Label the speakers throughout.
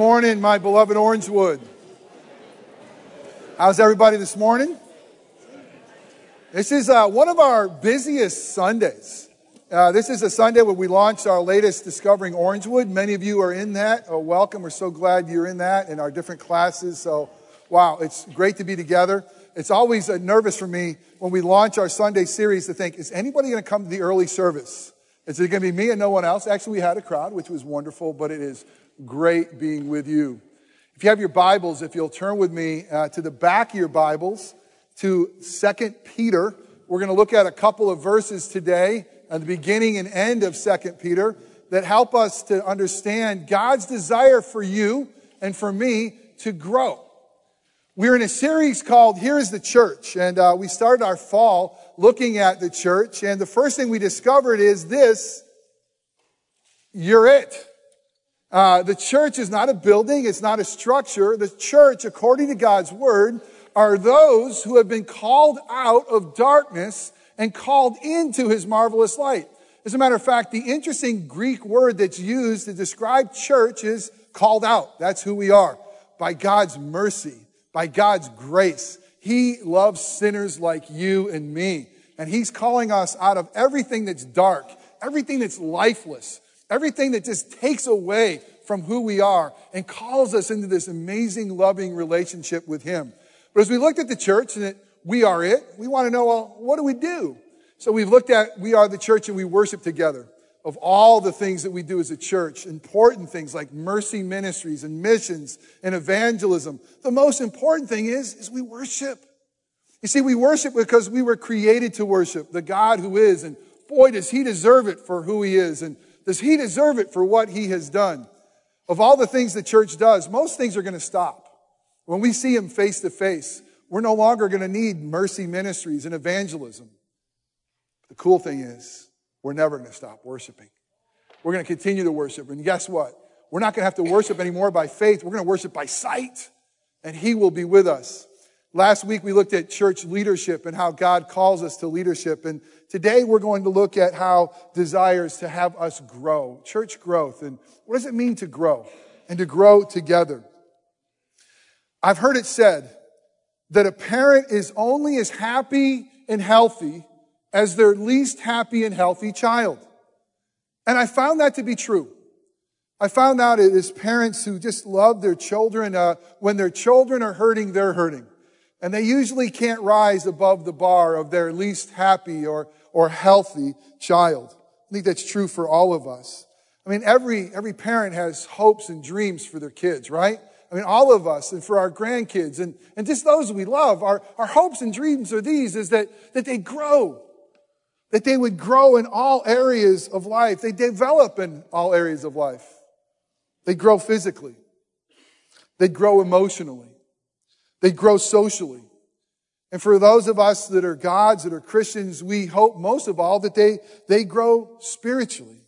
Speaker 1: morning, my beloved Orangewood. How's everybody this morning? This is uh, one of our busiest Sundays. Uh, this is a Sunday where we launched our latest Discovering Orangewood. Many of you are in that. Oh, welcome. We're so glad you're in that in our different classes. So, wow, it's great to be together. It's always uh, nervous for me when we launch our Sunday series to think, is anybody going to come to the early service? Is it going to be me and no one else? Actually, we had a crowd, which was wonderful, but it is great being with you. If you have your Bibles, if you'll turn with me uh, to the back of your Bibles to Second Peter, we're going to look at a couple of verses today at the beginning and end of Second Peter that help us to understand God's desire for you and for me to grow. We're in a series called Here is the Church, and uh, we started our fall looking at the church, and the first thing we discovered is this you're it. Uh, the church is not a building, it's not a structure. The church, according to God's word, are those who have been called out of darkness and called into his marvelous light. As a matter of fact, the interesting Greek word that's used to describe church is called out. That's who we are. By God's mercy, by God's grace. He loves sinners like you and me. And he's calling us out of everything that's dark, everything that's lifeless, Everything that just takes away from who we are and calls us into this amazing, loving relationship with Him. But as we looked at the church and that we are it, we want to know, well, what do we do? So we've looked at we are the church and we worship together. Of all the things that we do as a church, important things like mercy ministries and missions and evangelism, the most important thing is, is we worship. You see, we worship because we were created to worship the God who is, and boy, does he deserve it for who he is. And does he deserve it for what he has done? Of all the things the church does, most things are going to stop. When we see him face to face, we're no longer going to need mercy ministries and evangelism. The cool thing is, we're never going to stop worshiping. We're going to continue to worship. And guess what? We're not going to have to worship anymore by faith. We're going to worship by sight. And he will be with us. Last week we looked at church leadership and how God calls us to leadership. And today we're going to look at how desires to have us grow, church growth. And what does it mean to grow and to grow together? I've heard it said that a parent is only as happy and healthy as their least happy and healthy child. And I found that to be true. I found out it is parents who just love their children. Uh, when their children are hurting, they're hurting. And they usually can't rise above the bar of their least happy or, or healthy child. I think that's true for all of us. I mean, every, every parent has hopes and dreams for their kids, right? I mean, all of us and for our grandkids and, and just those we love, our, our hopes and dreams are these, is that, that they grow. That they would grow in all areas of life. They develop in all areas of life. They grow physically. They grow emotionally. They grow socially. And for those of us that are gods, that are Christians, we hope most of all that they, they grow spiritually.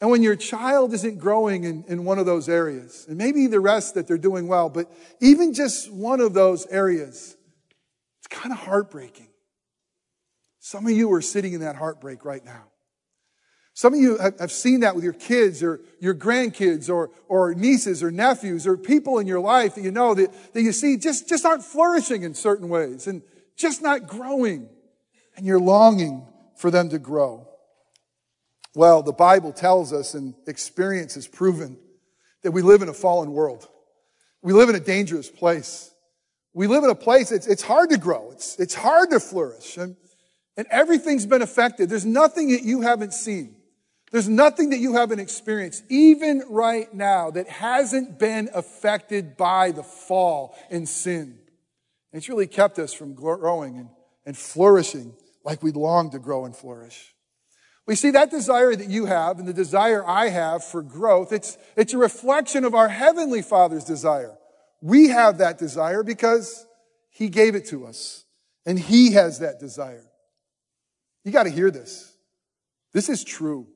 Speaker 1: And when your child isn't growing in, in one of those areas, and maybe the rest that they're doing well, but even just one of those areas, it's kind of heartbreaking. Some of you are sitting in that heartbreak right now. Some of you have seen that with your kids or your grandkids or, or nieces or nephews or people in your life that you know that, that you see just, just aren't flourishing in certain ways and just not growing. And you're longing for them to grow. Well, the Bible tells us and experience has proven that we live in a fallen world. We live in a dangerous place. We live in a place, it's, it's hard to grow. It's, it's hard to flourish. And, and everything's been affected. There's nothing that you haven't seen. There's nothing that you haven't experienced, even right now, that hasn't been affected by the fall and sin. And it's really kept us from growing and, and flourishing like we long to grow and flourish. We see that desire that you have and the desire I have for growth, it's, it's a reflection of our Heavenly Father's desire. We have that desire because He gave it to us. And He has that desire. You got to hear this. This is true.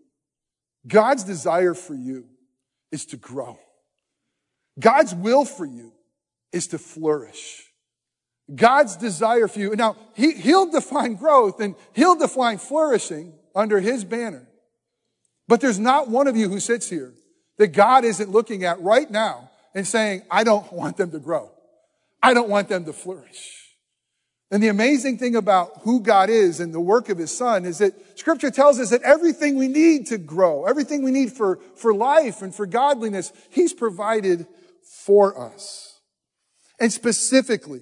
Speaker 1: God's desire for you is to grow. God's will for you is to flourish. God's desire for you. And now, he, He'll define growth and He'll define flourishing under His banner. But there's not one of you who sits here that God isn't looking at right now and saying, I don't want them to grow. I don't want them to flourish. And the amazing thing about who God is and the work of his son is that scripture tells us that everything we need to grow, everything we need for, for life and for godliness, he's provided for us. And specifically,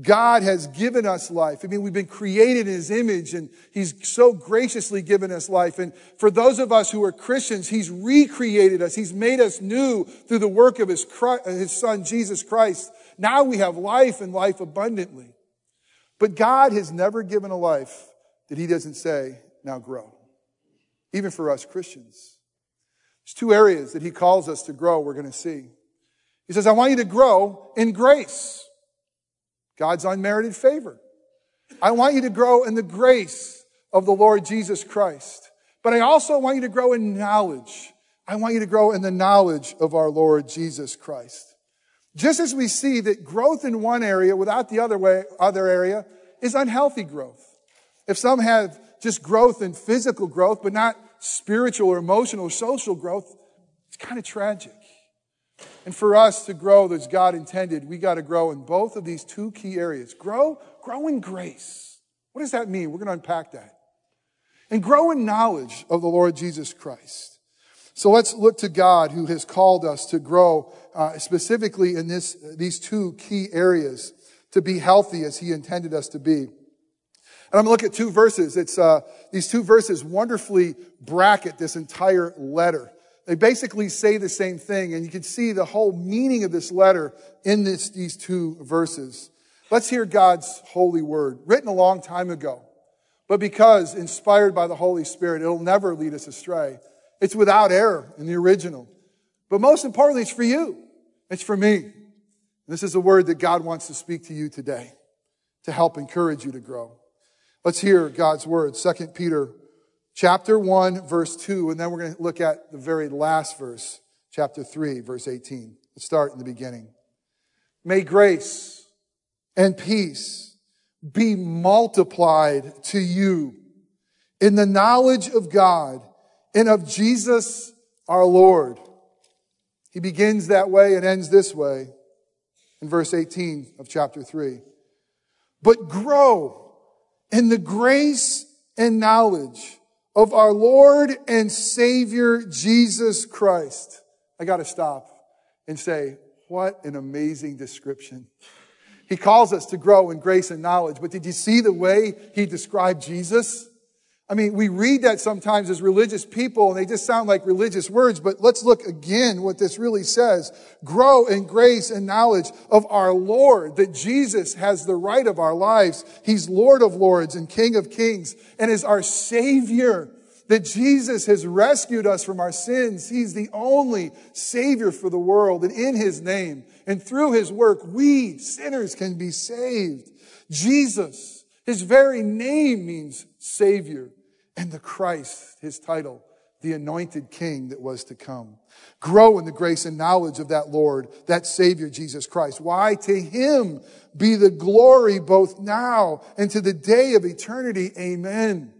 Speaker 1: God has given us life. I mean, we've been created in his image and he's so graciously given us life. And for those of us who are Christians, he's recreated us. He's made us new through the work of his, his son, Jesus Christ. Now we have life and life abundantly. But God has never given a life that he doesn't say, now grow. Even for us Christians. There's two areas that he calls us to grow we're going to see. He says, I want you to grow in grace. God's unmerited favor. I want you to grow in the grace of the Lord Jesus Christ. But I also want you to grow in knowledge. I want you to grow in the knowledge of our Lord Jesus Christ. Just as we see that growth in one area without the other way, other area is unhealthy growth. If some have just growth in physical growth, but not spiritual or emotional or social growth, it's kind of tragic. And for us to grow as God intended, we got to grow in both of these two key areas. Grow, grow in grace. What does that mean? We're going to unpack that. And grow in knowledge of the Lord Jesus Christ. So let's look to God who has called us to grow uh, specifically in this, these two key areas to be healthy as he intended us to be. And I'm going to look at two verses. It's, uh, these two verses wonderfully bracket this entire letter. They basically say the same thing, and you can see the whole meaning of this letter in this, these two verses. Let's hear God's holy word, written a long time ago. But because inspired by the Holy Spirit, it'll never lead us astray. It's without error in the original. But most importantly, it's for you. It's for me. This is a word that God wants to speak to you today to help encourage you to grow. Let's hear God's word. 2 Peter chapter 1 verse 2 and then we're going to look at the very last verse, chapter 3 verse 18. Let's start in the beginning. May grace and peace be multiplied to you in the knowledge of God and of Jesus our Lord. He begins that way and ends this way in verse 18 of chapter 3. But grow in the grace and knowledge of our Lord and Savior Jesus Christ. I got to stop and say, what an amazing description. He calls us to grow in grace and knowledge, but did you see the way he described Jesus? I mean, we read that sometimes as religious people and they just sound like religious words, but let's look again what this really says. Grow in grace and knowledge of our Lord, that Jesus has the right of our lives. He's Lord of lords and King of kings and is our Savior. That Jesus has rescued us from our sins. He's the only Savior for the world and in His name and through His work, we sinners can be saved. Jesus, His very name means Savior and the Christ, his title, the anointed king that was to come. Grow in the grace and knowledge of that Lord, that Savior, Jesus Christ. Why? To him be the glory both now and to the day of eternity. Amen.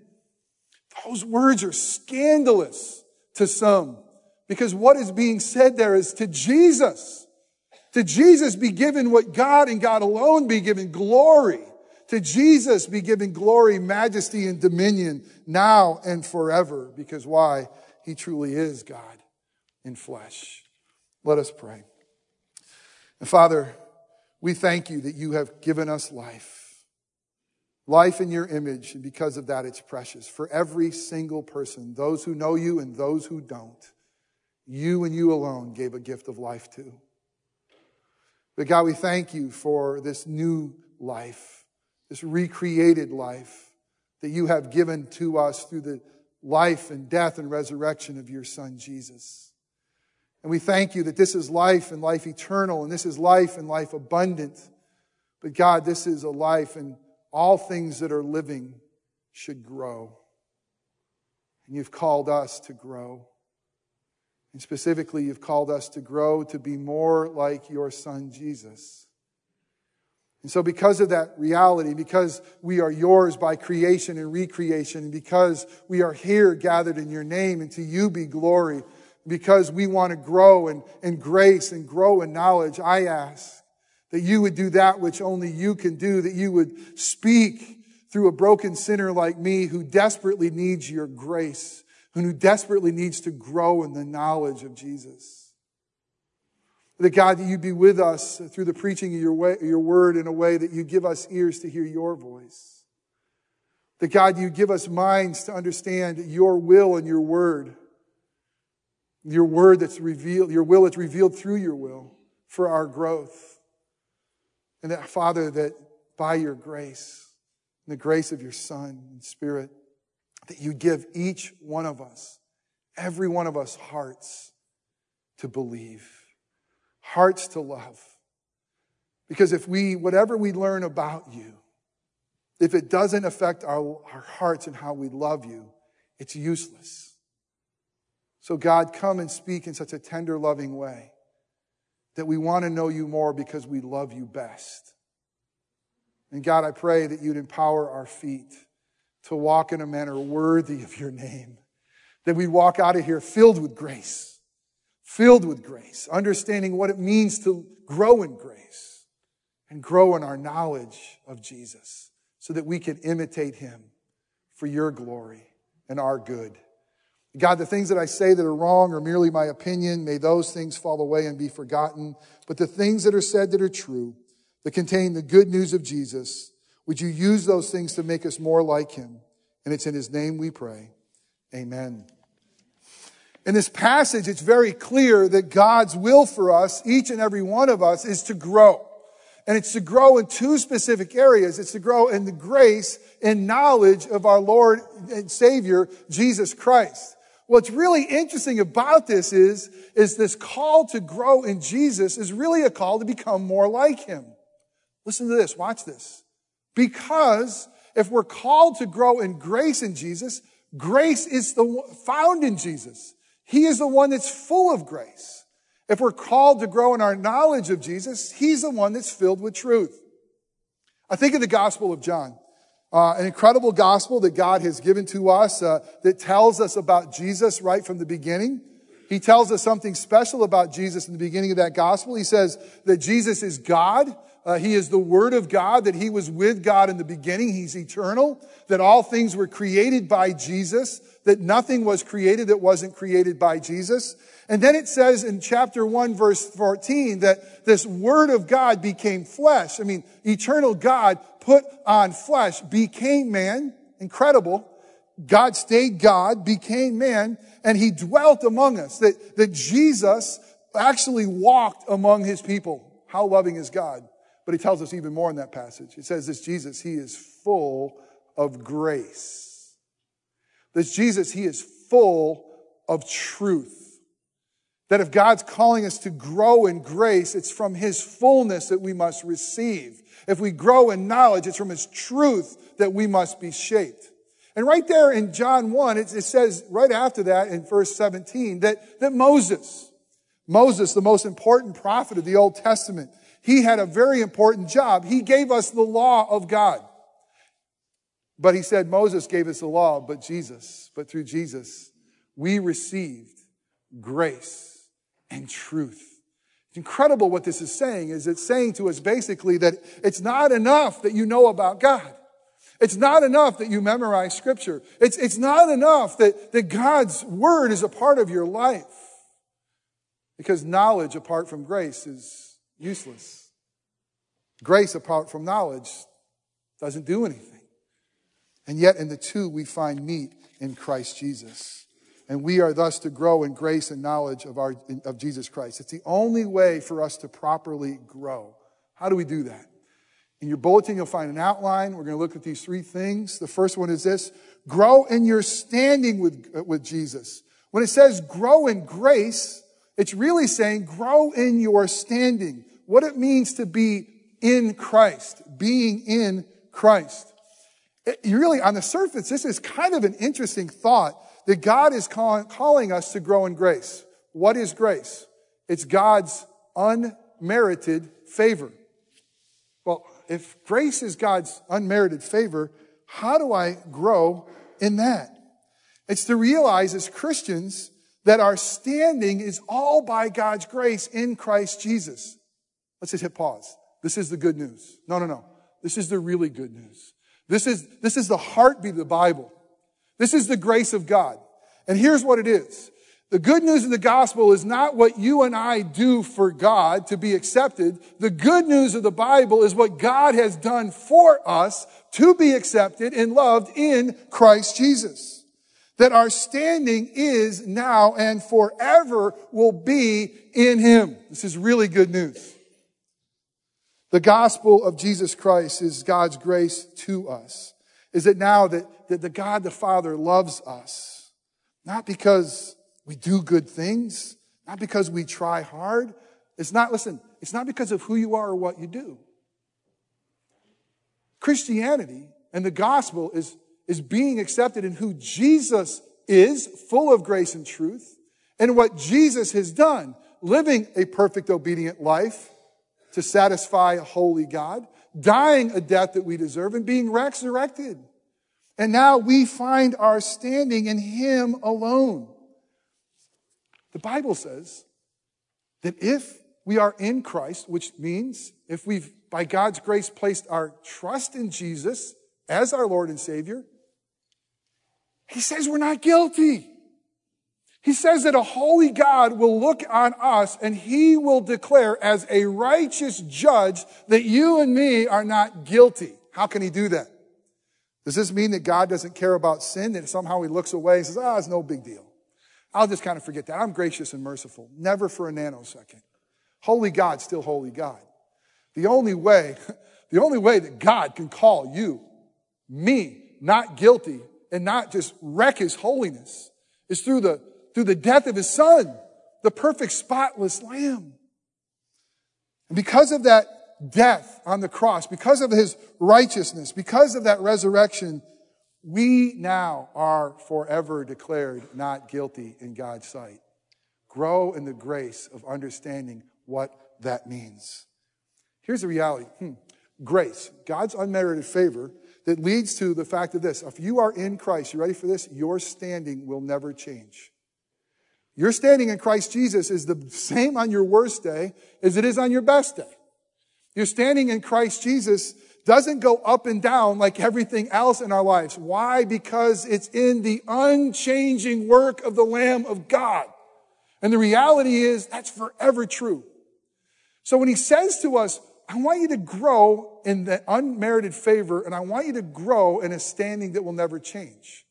Speaker 1: Those words are scandalous to some because what is being said there is to Jesus. To Jesus be given what God and God alone be given glory. To Jesus be given glory, majesty, and dominion now and forever. Because why? He truly is God in flesh. Let us pray. And Father, we thank you that you have given us life. Life in your image, and because of that, it's precious. For every single person, those who know you and those who don't, you and you alone gave a gift of life to. But God, we thank you for this new life this recreated life that you have given to us through the life and death and resurrection of your son, Jesus. And we thank you that this is life and life eternal, and this is life and life abundant. But God, this is a life, and all things that are living should grow. And you've called us to grow. And specifically, you've called us to grow to be more like your son, Jesus. And so, because of that reality, because we are yours by creation and recreation, and because we are here gathered in your name, and to you be glory, because we want to grow in, in grace and grow in knowledge, I ask that you would do that which only you can do, that you would speak through a broken sinner like me who desperately needs your grace and who desperately needs to grow in the knowledge of Jesus. That God, that you be with us through the preaching of your, way, your word in a way that you give us ears to hear your voice. That God, you give us minds to understand your will and your word. Your word that's revealed, your will that's revealed through your will for our growth. And that, Father, that by your grace, the grace of your Son and Spirit, that you give each one of us, every one of us, hearts to believe, hearts to love. Because if we, whatever we learn about you, if it doesn't affect our, our hearts and how we love you, it's useless. So, God, come and speak in such a tender, loving way that we want to know you more because we love you best. And God, I pray that you'd empower our feet to walk in a manner worthy of your name. That we walk out of here filled with grace, filled with grace, understanding what it means to grow in grace and grow in our knowledge of Jesus so that we can imitate him for your glory and our good. God, the things that I say that are wrong are merely my opinion. May those things fall away and be forgotten. But the things that are said that are true, that contain the good news of Jesus, would you use those things to make us more like him? And it's in his name we pray. Amen. In this passage, it's very clear that God's will for us, each and every one of us, is to grow. And it's to grow in two specific areas. It's to grow in the grace and knowledge of our Lord and Savior, Jesus Christ. What's really interesting about this is, is this call to grow in Jesus is really a call to become more like Him. Listen to this. Watch this. Because if we're called to grow in grace in Jesus, grace is the found in Jesus. He is the one that's full of grace. If we're called to grow in our knowledge of Jesus, He's the one that's filled with truth. I think of the Gospel of John. Uh, an incredible gospel that God has given to us uh, that tells us about Jesus right from the beginning. He tells us something special about Jesus in the beginning of that gospel. He says that Jesus is God. Uh, he is the Word of God, that He was with God in the beginning. He's eternal, that all things were created by Jesus, that nothing was created that wasn't created by Jesus. And then it says in chapter 1, verse 14, that this Word of God became flesh. I mean, eternal God put on flesh, became man. Incredible. God stayed God, became man, and He dwelt among us. That, that Jesus actually walked among His people. How loving is God? But he tells us even more in that passage. He says this Jesus, he is full of grace. This Jesus, he is full of truth. That if God's calling us to grow in grace, it's from his fullness that we must receive. If we grow in knowledge, it's from his truth that we must be shaped. And right there in John 1, it, says right after that in verse 17 that, that Moses, Moses, the most important prophet of the Old Testament, he had a very important job. He gave us the law of God. But he said Moses gave us the law, but Jesus, but through Jesus, we received grace and truth. It's incredible what this is saying is it's saying to us basically that it's not enough that you know about God. It's not enough that you memorize scripture. It's, it's not enough that, that God's word is a part of your life. Because knowledge apart from grace is useless. Grace apart from knowledge doesn't do anything. And yet in the two we find meat in Christ Jesus. And we are thus to grow in grace and knowledge of, our, of Jesus Christ. It's the only way for us to properly grow. How do we do that? In your bulletin, you'll find an outline. We're going to look at these three things. The first one is this grow in your standing with, with Jesus. When it says grow in grace, it's really saying grow in your standing what it means to be in Christ, being in Christ. Eh, it, really, on the surface, this is kind of an interesting thought that God is call, calling us to grow in grace. What is grace? It's God's unmerited favor. Well, if grace is God's unmerited favor, how do I grow in that? It's to realize as Christians that our standing is all by God's grace in Christ Jesus. Let's just hit pause. This is the good news. No, no, no. This is the really good news. This is, this is the heartbeat of the Bible. This is the grace of God. And here's what it is. The good news of the gospel is not what you and I do for God to be accepted. The good news of the Bible is what God has done for us to be accepted and loved in Christ Jesus. That our standing is now and forever will be in Him. This is really good news. The gospel of Jesus Christ is God's grace to us. Is it now that, that the God the Father loves us? Not because we do good things, not because we try hard. It's not, listen, it's not because of who you are or what you do. Christianity and the gospel is, is being accepted in who Jesus is, full of grace and truth, and what Jesus has done, living a perfect obedient life to satisfy a holy God, dying a death that we deserve, and being resurrected. And now we find our standing in Him alone. The Bible says that if we are in Christ, which means if we've, by God's grace, placed our trust in Jesus as our Lord and Savior, He says we're not guilty. He says that a holy God will look on us and he will declare as a righteous judge that you and me are not guilty. How can he do that? Does this mean that God doesn't care about sin, that somehow he looks away and says, ah, oh, it's no big deal? I'll just kind of forget that. I'm gracious and merciful. Never for a nanosecond. Holy God, still holy God. The only way, the only way that God can call you, me, not guilty, and not just wreck his holiness is through the, through the death of his son, the perfect spotless lamb. And because of that death on the cross, because of his righteousness, because of that resurrection, we now are forever declared not guilty in God's sight. Grow in the grace of understanding what that means. Here's the reality. Hmm. Grace, God's unmerited favor that leads to the fact of this. If you are in Christ, you ready for this? Your standing will never change. Your standing in Christ Jesus is the same on your worst day as it is on your best day. Your standing in Christ Jesus doesn't go up and down like everything else in our lives. Why? Because it's in the unchanging work of the Lamb of God. And the reality is that's forever true. So when he says to us, I want you to grow in the unmerited favor and I want you to grow in a standing that will never change.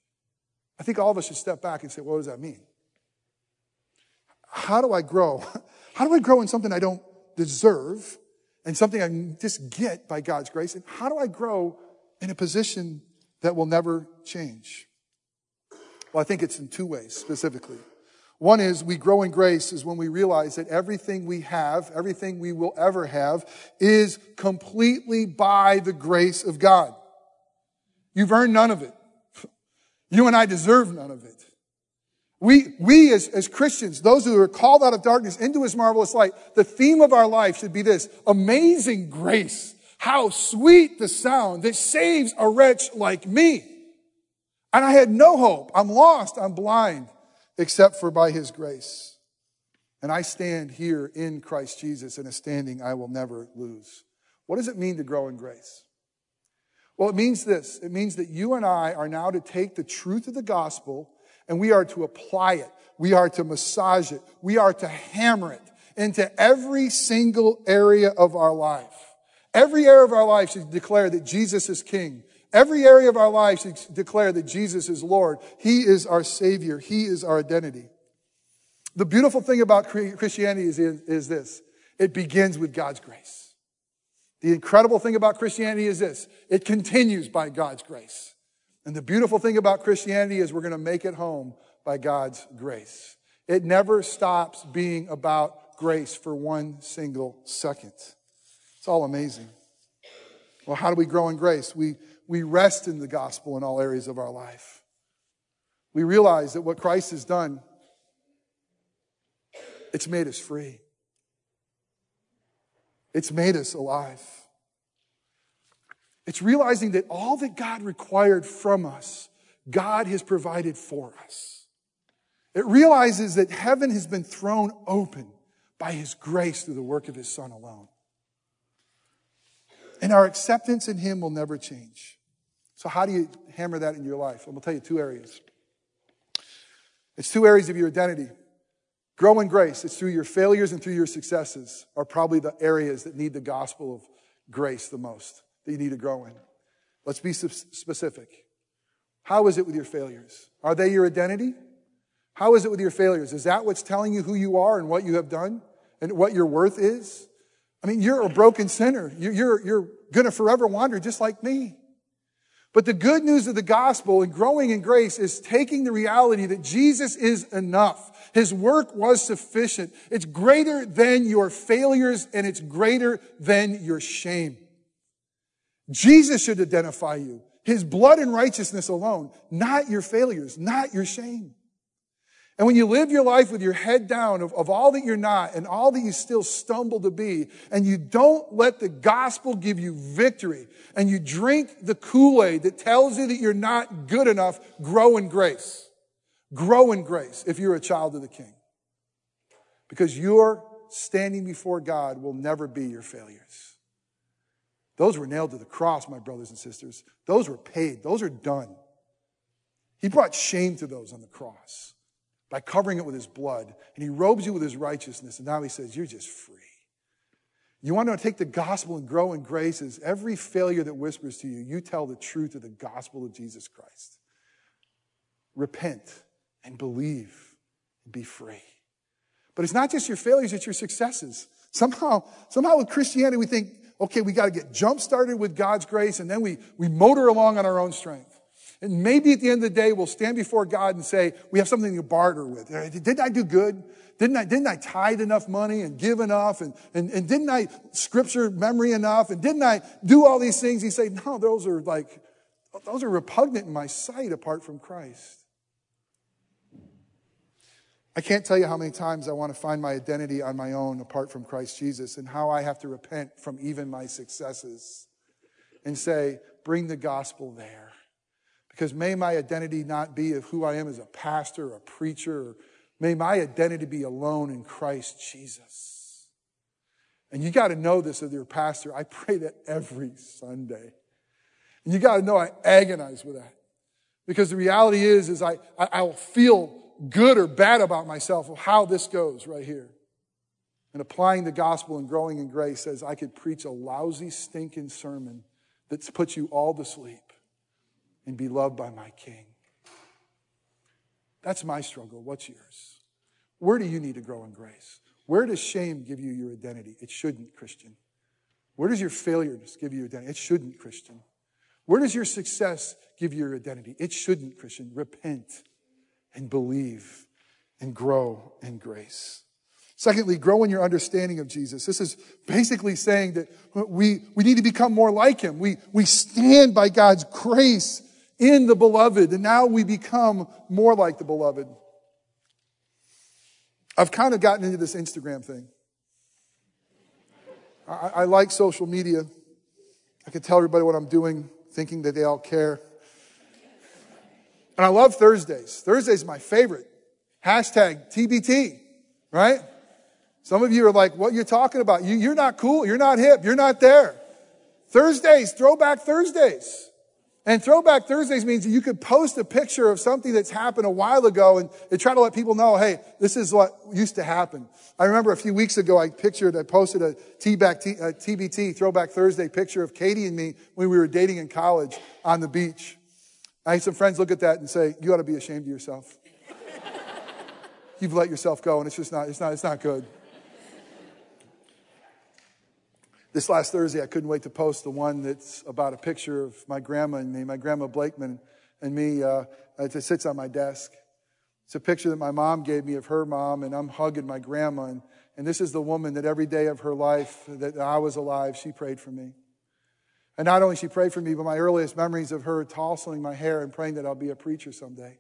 Speaker 1: I think all of us should step back and say, what does that mean? How do I grow? How do I grow in something I don't deserve? and something I just get by God's grace? And how do I grow in a position that will never change? Well, I think it's in two ways specifically. One is we grow in grace is when we realize that everything we have, everything we will ever have is completely by the grace of God. You've earned none of it. You and I deserve none of it. We, we as, as Christians, those who are called out of darkness into his marvelous light, the theme of our life should be this, amazing grace. How sweet the sound that saves a wretch like me. And I had no hope. I'm lost. I'm blind except for by his grace. And I stand here in Christ Jesus in a standing I will never lose. What does it mean to grow in grace? Well, it means this. It means that you and I are now to take the truth of the gospel and we are to apply it. We are to massage it. We are to hammer it into every single area of our life. Every area of our life should declare that Jesus is King. Every area of our life should declare that Jesus is Lord. He is our Savior. He is our identity. The beautiful thing about Christianity is, is this. It begins with God's grace. The incredible thing about Christianity is this. It continues by God's grace. And the beautiful thing about Christianity is we're going to make it home by God's grace. It never stops being about grace for one single second. It's all amazing. Well, how do we grow in grace? We, we rest in the gospel in all areas of our life. We realize that what Christ has done, it's made us free. It's made us alive. It's realizing that all that God required from us, God has provided for us. It realizes that heaven has been thrown open by his grace through the work of his son alone. And our acceptance in him will never change. So, how do you hammer that in your life? I'm going to tell you two areas. It's two areas of your identity. Grow in grace. It's through your failures and through your successes are probably the areas that need the gospel of grace the most, that you need to grow in. Let's be specific. How is it with your failures? Are they your identity? How is it with your failures? Is that what's telling you who you are and what you have done and what your worth is? I mean, you're a broken sinner. You're, you're going to forever wander just like me. But the good news of the gospel and growing in grace is taking the reality that Jesus is enough. His work was sufficient. It's greater than your failures and it's greater than your shame. Jesus should identify you. His blood and righteousness alone, not your failures, not your shame. And when you live your life with your head down of, of all that you're not and all that you still stumble to be, and you don't let the gospel give you victory, and you drink the Kool-Aid that tells you that you're not good enough, grow in grace. Grow in grace if you're a child of the King. Because your standing before God will never be your failures. Those were nailed to the cross, my brothers and sisters. Those were paid. Those are done. He brought shame to those on the cross by covering it with his blood. And he robes you with his righteousness. And now he says, You're just free. You want to take the gospel and grow in grace is every failure that whispers to you, you tell the truth of the gospel of Jesus Christ. Repent and believe and be free. But it's not just your failures, it's your successes. Somehow, somehow with Christianity, we think, okay, we got to get jump started with God's grace and then we, we motor along on our own strength. And maybe at the end of the day, we'll stand before God and say, we have something to barter with. Didn't I do good? Didn't I, didn't I tithe enough money and give enough? And, and, and didn't I scripture memory enough? And didn't I do all these things? He say, no, those are like, those are repugnant in my sight apart from Christ. I can't tell you how many times I want to find my identity on my own apart from Christ Jesus and how I have to repent from even my successes and say, bring the gospel there. Because may my identity not be of who I am as a pastor, or a preacher, may my identity be alone in Christ Jesus. And you got to know this as your pastor. I pray that every Sunday. And you got to know I agonize with that. Because the reality is, is I, I, I will feel good or bad about myself of how this goes right here. And applying the gospel and growing in grace says I could preach a lousy, stinking sermon that puts you all to sleep and be loved by my King. That's my struggle. What's yours? Where do you need to grow in grace? Where does shame give you your identity? It shouldn't, Christian. Where does your failure give you identity? It shouldn't, Christian. Where does your success give you your identity? It shouldn't, Christian. Repent and believe and grow in grace. Secondly, grow in your understanding of Jesus. This is basically saying that we, we need to become more like him. We, we stand by God's grace in the beloved, and now we become more like the beloved. I've kind of gotten into this Instagram thing. I, I like social media. I can tell everybody what I'm doing, thinking that they all care. And I love Thursdays. Thursday's my favorite. Hashtag TBT, right? Some of you are like, what you're talking about? You, you're not cool. You're not hip. You're not there. Thursdays, throwback Thursdays. And Throwback Thursdays means that you could post a picture of something that's happened a while ago and, and try to let people know, hey, this is what used to happen. I remember a few weeks ago, I pictured, I posted a T-back, T, a TBT, Throwback Thursday picture of Katie and me when we were dating in college on the beach. I had some friends look at that and say, you ought to be ashamed of yourself. You've let yourself go and it's just not, it's not, it's not good. This last Thursday, I couldn't wait to post the one that's about a picture of my grandma and me, my grandma Blakeman and me. Uh, it sits on my desk. It's a picture that my mom gave me of her mom, and I'm hugging my grandma. And, and this is the woman that every day of her life that I was alive, she prayed for me. And not only she prayed for me, but my earliest memories of her tousling my hair and praying that I'll be a preacher someday.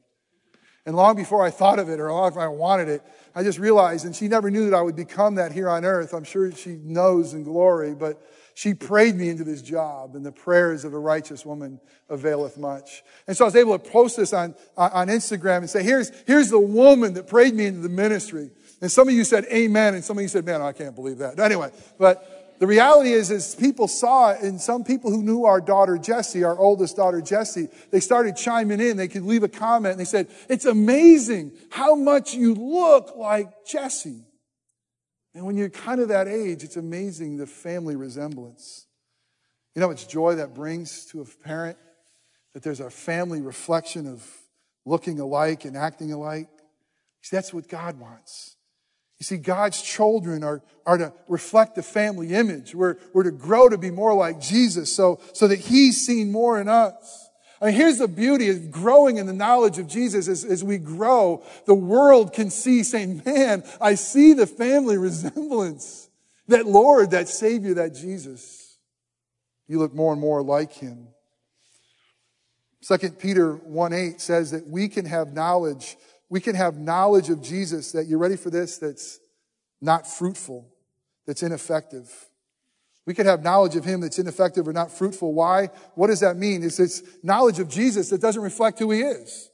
Speaker 1: And long before I thought of it or long before I wanted it, I just realized, and she never knew that I would become that here on earth. I'm sure she knows in glory, but she prayed me into this job, and the prayers of a righteous woman availeth much. And so I was able to post this on, on Instagram and say, here's, here's the woman that prayed me into the ministry. And some of you said amen, and some of you said, man, I can't believe that. Anyway, but the reality is, is people saw it, and some people who knew our daughter Jessie, our oldest daughter Jessie, they started chiming in. They could leave a comment, and they said, it's amazing how much you look like Jessie. And when you're kind of that age, it's amazing the family resemblance. You know, it's joy that brings to a parent that there's a family reflection of looking alike and acting alike. See, that's what God wants. You see, God's children are, are to reflect the family image. We're, we're to grow to be more like Jesus so, so that He's seen more in us. I mean, here's the beauty of growing in the knowledge of Jesus as, as we grow, the world can see saying, man, I see the family resemblance. That Lord, that Savior, that Jesus. You look more and more like Him. Second Peter 1 8 says that we can have knowledge, we can have knowledge of Jesus that, you're ready for this? That's not fruitful, that's ineffective. We could have knowledge of him that's ineffective or not fruitful. Why? What does that mean? It's, it's knowledge of Jesus that doesn't reflect who he is.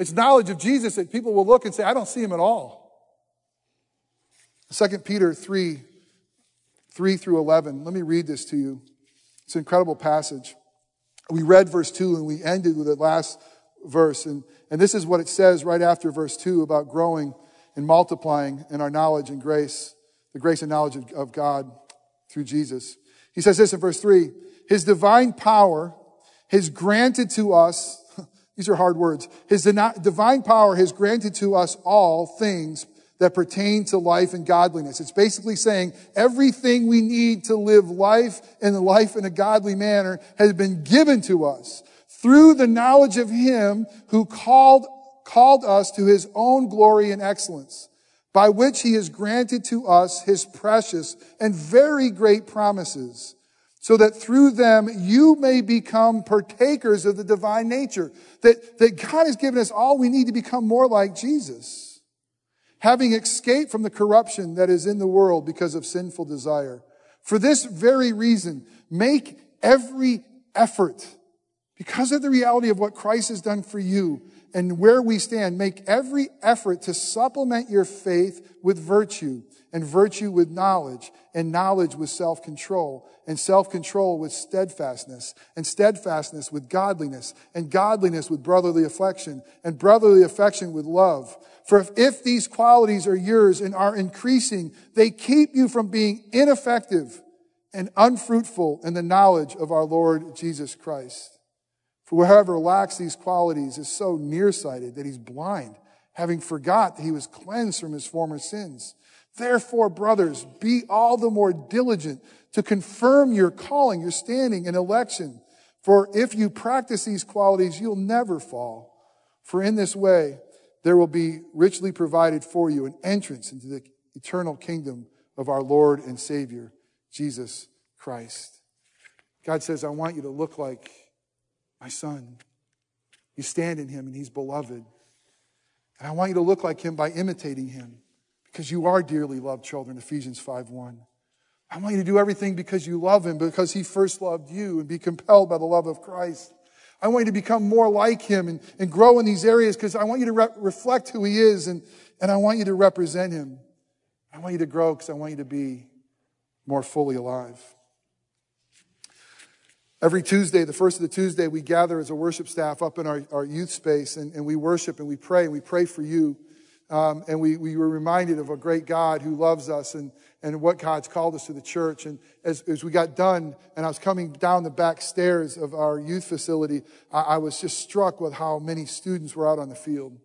Speaker 1: It's knowledge of Jesus that people will look and say, I don't see him at all. 2 Peter 3, 3 through 11. Let me read this to you. It's an incredible passage. We read verse 2 and we ended with the last verse. And, and this is what it says right after verse 2 about growing and multiplying in our knowledge and grace, the grace and knowledge of, of God through Jesus. He says this in verse three, his divine power has granted to us, these are hard words, his divine power has granted to us all things that pertain to life and godliness. It's basically saying everything we need to live life and life in a godly manner has been given to us through the knowledge of him who called, called us to his own glory and excellence by which he has granted to us his precious and very great promises, so that through them you may become partakers of the divine nature. That, that God has given us all we need to become more like Jesus. Having escaped from the corruption that is in the world because of sinful desire. For this very reason, make every effort because of the reality of what Christ has done for you and where we stand, make every effort to supplement your faith with virtue, and virtue with knowledge, and knowledge with self-control, and self-control with steadfastness, and steadfastness with godliness, and godliness with brotherly affection, and brotherly affection with love. For if, if these qualities are yours and are increasing, they keep you from being ineffective and unfruitful in the knowledge of our Lord Jesus Christ. For whoever lacks these qualities is so nearsighted that he's blind, having forgot that he was cleansed from his former sins. Therefore, brothers, be all the more diligent to confirm your calling, your standing and election. For if you practice these qualities, you'll never fall. For in this way, there will be richly provided for you an entrance into the eternal kingdom of our Lord and Savior, Jesus Christ. God says, I want you to look like my son. You stand in him and he's beloved. And I want you to look like him by imitating him because you are dearly loved children, Ephesians 5 1. I want you to do everything because you love him, because he first loved you, and be compelled by the love of Christ. I want you to become more like him and, and grow in these areas because I want you to re- reflect who he is and, and I want you to represent him. I want you to grow because I want you to be more fully alive. Every Tuesday, the first of the Tuesday, we gather as a worship staff up in our, our youth space and, and we worship and we pray and we pray for you. Um, and we, we were reminded of a great God who loves us and, and what God's called us to the church. And as, as we got done and I was coming down the back stairs of our youth facility, I, I was just struck with how many students were out on the field.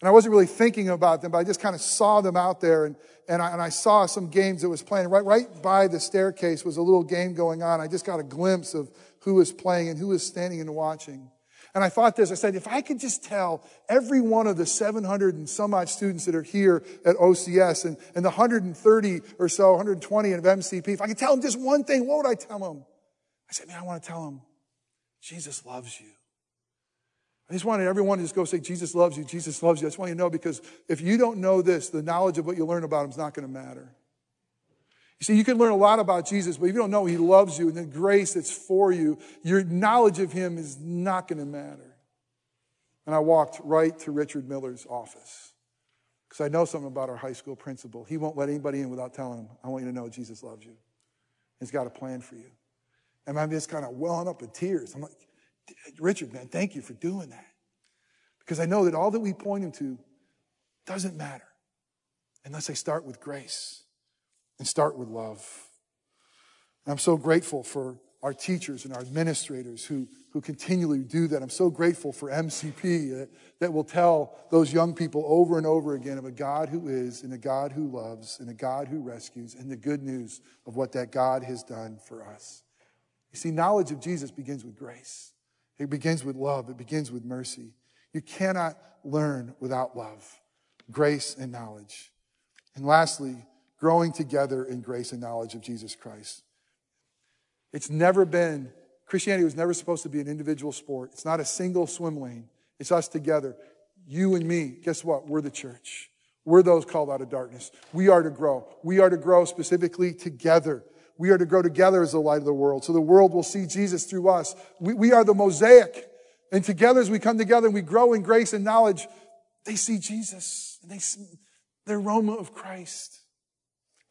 Speaker 1: And I wasn't really thinking about them, but I just kind of saw them out there and, and I, and I saw some games that was playing. Right, right by the staircase was a little game going on. I just got a glimpse of who was playing and who was standing and watching. And I thought this, I said, if I could just tell every one of the 700 and some odd students that are here at OCS and, and the 130 or so, 120 of MCP, if I could tell them just one thing, what would I tell them? I said, man, I want to tell them, Jesus loves you. I just wanted everyone to just go say, Jesus loves you, Jesus loves you. I just want you to know because if you don't know this, the knowledge of what you learn about him is not going to matter. You see, you can learn a lot about Jesus, but if you don't know he loves you and the grace that's for you, your knowledge of him is not going to matter. And I walked right to Richard Miller's office because I know something about our high school principal. He won't let anybody in without telling him, I want you to know Jesus loves you. He's got a plan for you. And I'm just kind of welling up in tears. I'm like, Richard, man, thank you for doing that. Because I know that all that we point him to doesn't matter unless I start with grace and start with love. And I'm so grateful for our teachers and our administrators who, who continually do that. I'm so grateful for MCP that, that will tell those young people over and over again of a God who is, and a God who loves, and a God who rescues, and the good news of what that God has done for us. You see, knowledge of Jesus begins with grace. It begins with love. It begins with mercy. You cannot learn without love, grace, and knowledge. And lastly, growing together in grace and knowledge of Jesus Christ. It's never been, Christianity was never supposed to be an individual sport. It's not a single swim lane. It's us together. You and me. Guess what? We're the church. We're those called out of darkness. We are to grow. We are to grow specifically together. We are to grow together as the light of the world. So the world will see Jesus through us. We, we are the mosaic. And together as we come together and we grow in grace and knowledge, they see Jesus. And they see the aroma of Christ.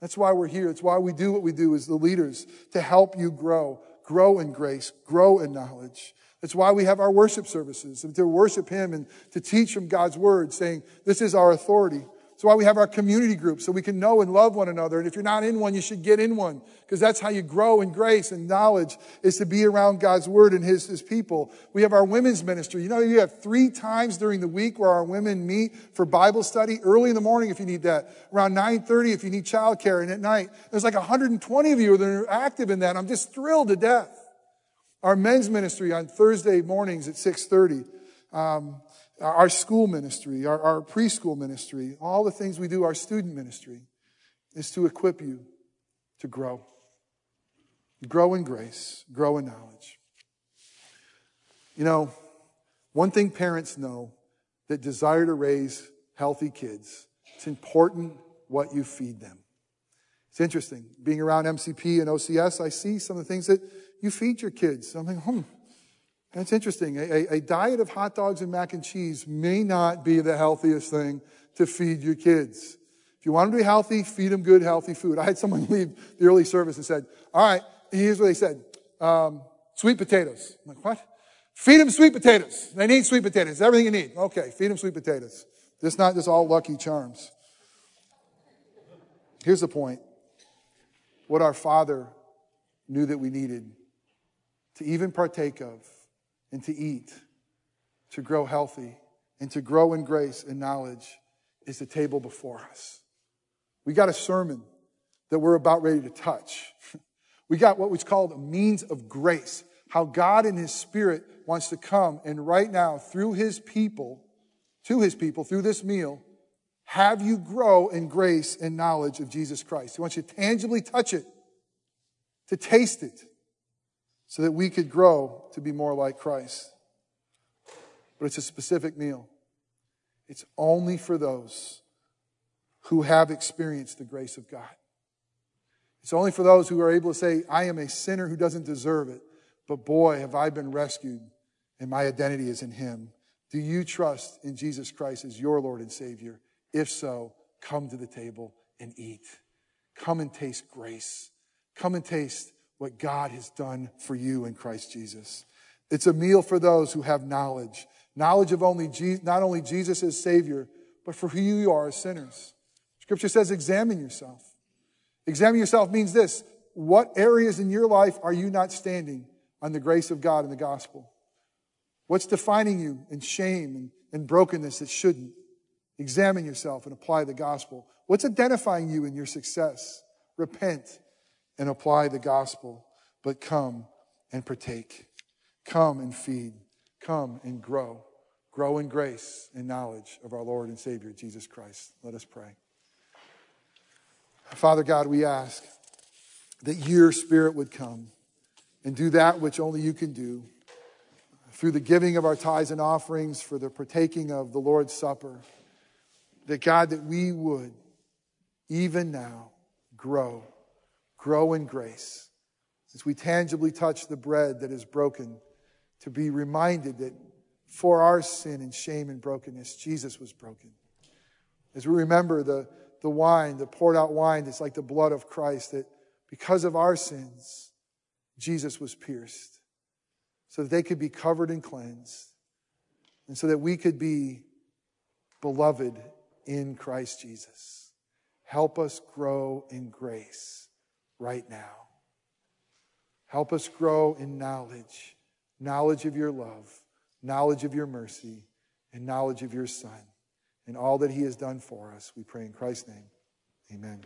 Speaker 1: That's why we're here. That's why we do what we do as the leaders to help you grow, grow in grace, grow in knowledge. That's why we have our worship services to worship Him and to teach from God's Word saying, this is our authority. That's why we have our community groups so we can know and love one another. And if you're not in one, you should get in one because that's how you grow in grace and knowledge is to be around God's word and his, his people. We have our women's ministry. You know, you have three times during the week where our women meet for Bible study early in the morning if you need that, around 930 if you need childcare and at night. There's like 120 of you that are active in that. I'm just thrilled to death. Our men's ministry on Thursday mornings at 630. Um, our school ministry, our, our preschool ministry, all the things we do, our student ministry, is to equip you to grow. Grow in grace, grow in knowledge. You know, one thing parents know that desire to raise healthy kids, it's important what you feed them. It's interesting. Being around MCP and OCS, I see some of the things that you feed your kids. I'm like, hmm, that's interesting. A, a, diet of hot dogs and mac and cheese may not be the healthiest thing to feed your kids. If you want them to be healthy, feed them good, healthy food. I had someone leave the early service and said, all right, here's what they said. Um, sweet potatoes. I'm like, what? Feed them sweet potatoes. They need sweet potatoes. Everything you need. Okay, feed them sweet potatoes. Just not just all lucky charms. Here's the point. What our Father knew that we needed to even partake of and to eat, to grow healthy, and to grow in grace and knowledge is the table before us. We got a sermon that we're about ready to touch. We got what was called a means of grace, how God in His Spirit wants to come and right now through His people, to His people, through this meal, have you grow in grace and knowledge of Jesus Christ. He wants you to tangibly touch it, to taste it, so that we could grow to be more like Christ. But it's a specific meal. It's only for those who have experienced the grace of God. It's only for those who are able to say, I am a sinner who doesn't deserve it, but boy, have I been rescued and my identity is in Him. Do you trust in Jesus Christ as your Lord and Savior? If so, come to the table and eat. Come and taste grace. Come and taste what God has done for you in Christ Jesus. It's a meal for those who have knowledge. Knowledge of only Je- not only Jesus as Savior, but for who you are as sinners. Scripture says, examine yourself. Examine yourself means this. What areas in your life are you not standing on the grace of God and the gospel? What's defining you in shame and, and brokenness that shouldn't? Examine yourself and apply the gospel. What's identifying you in your success? Repent and apply the gospel, but come and partake. Come and feed. Come and grow. Grow in grace and knowledge of our Lord and Savior, Jesus Christ. Let us pray. Father God, we ask that your Spirit would come and do that which only you can do. through the giving of our tithes and offerings, for the partaking of the Lord's Supper, that God, that we would even now grow, grow in grace. As we tangibly touch the bread that is broken, to be reminded that for our sin and shame and brokenness, Jesus was broken. As we remember the, the wine, the poured out wine that's like the blood of Christ, that because of our sins, Jesus was pierced so that they could be covered and cleansed, and so that we could be beloved in Christ Jesus. Help us grow in grace right now. Help us grow in knowledge, knowledge of your love, knowledge of your mercy, and knowledge of your Son, and all that he has done for us. We pray in Christ's name. Amen.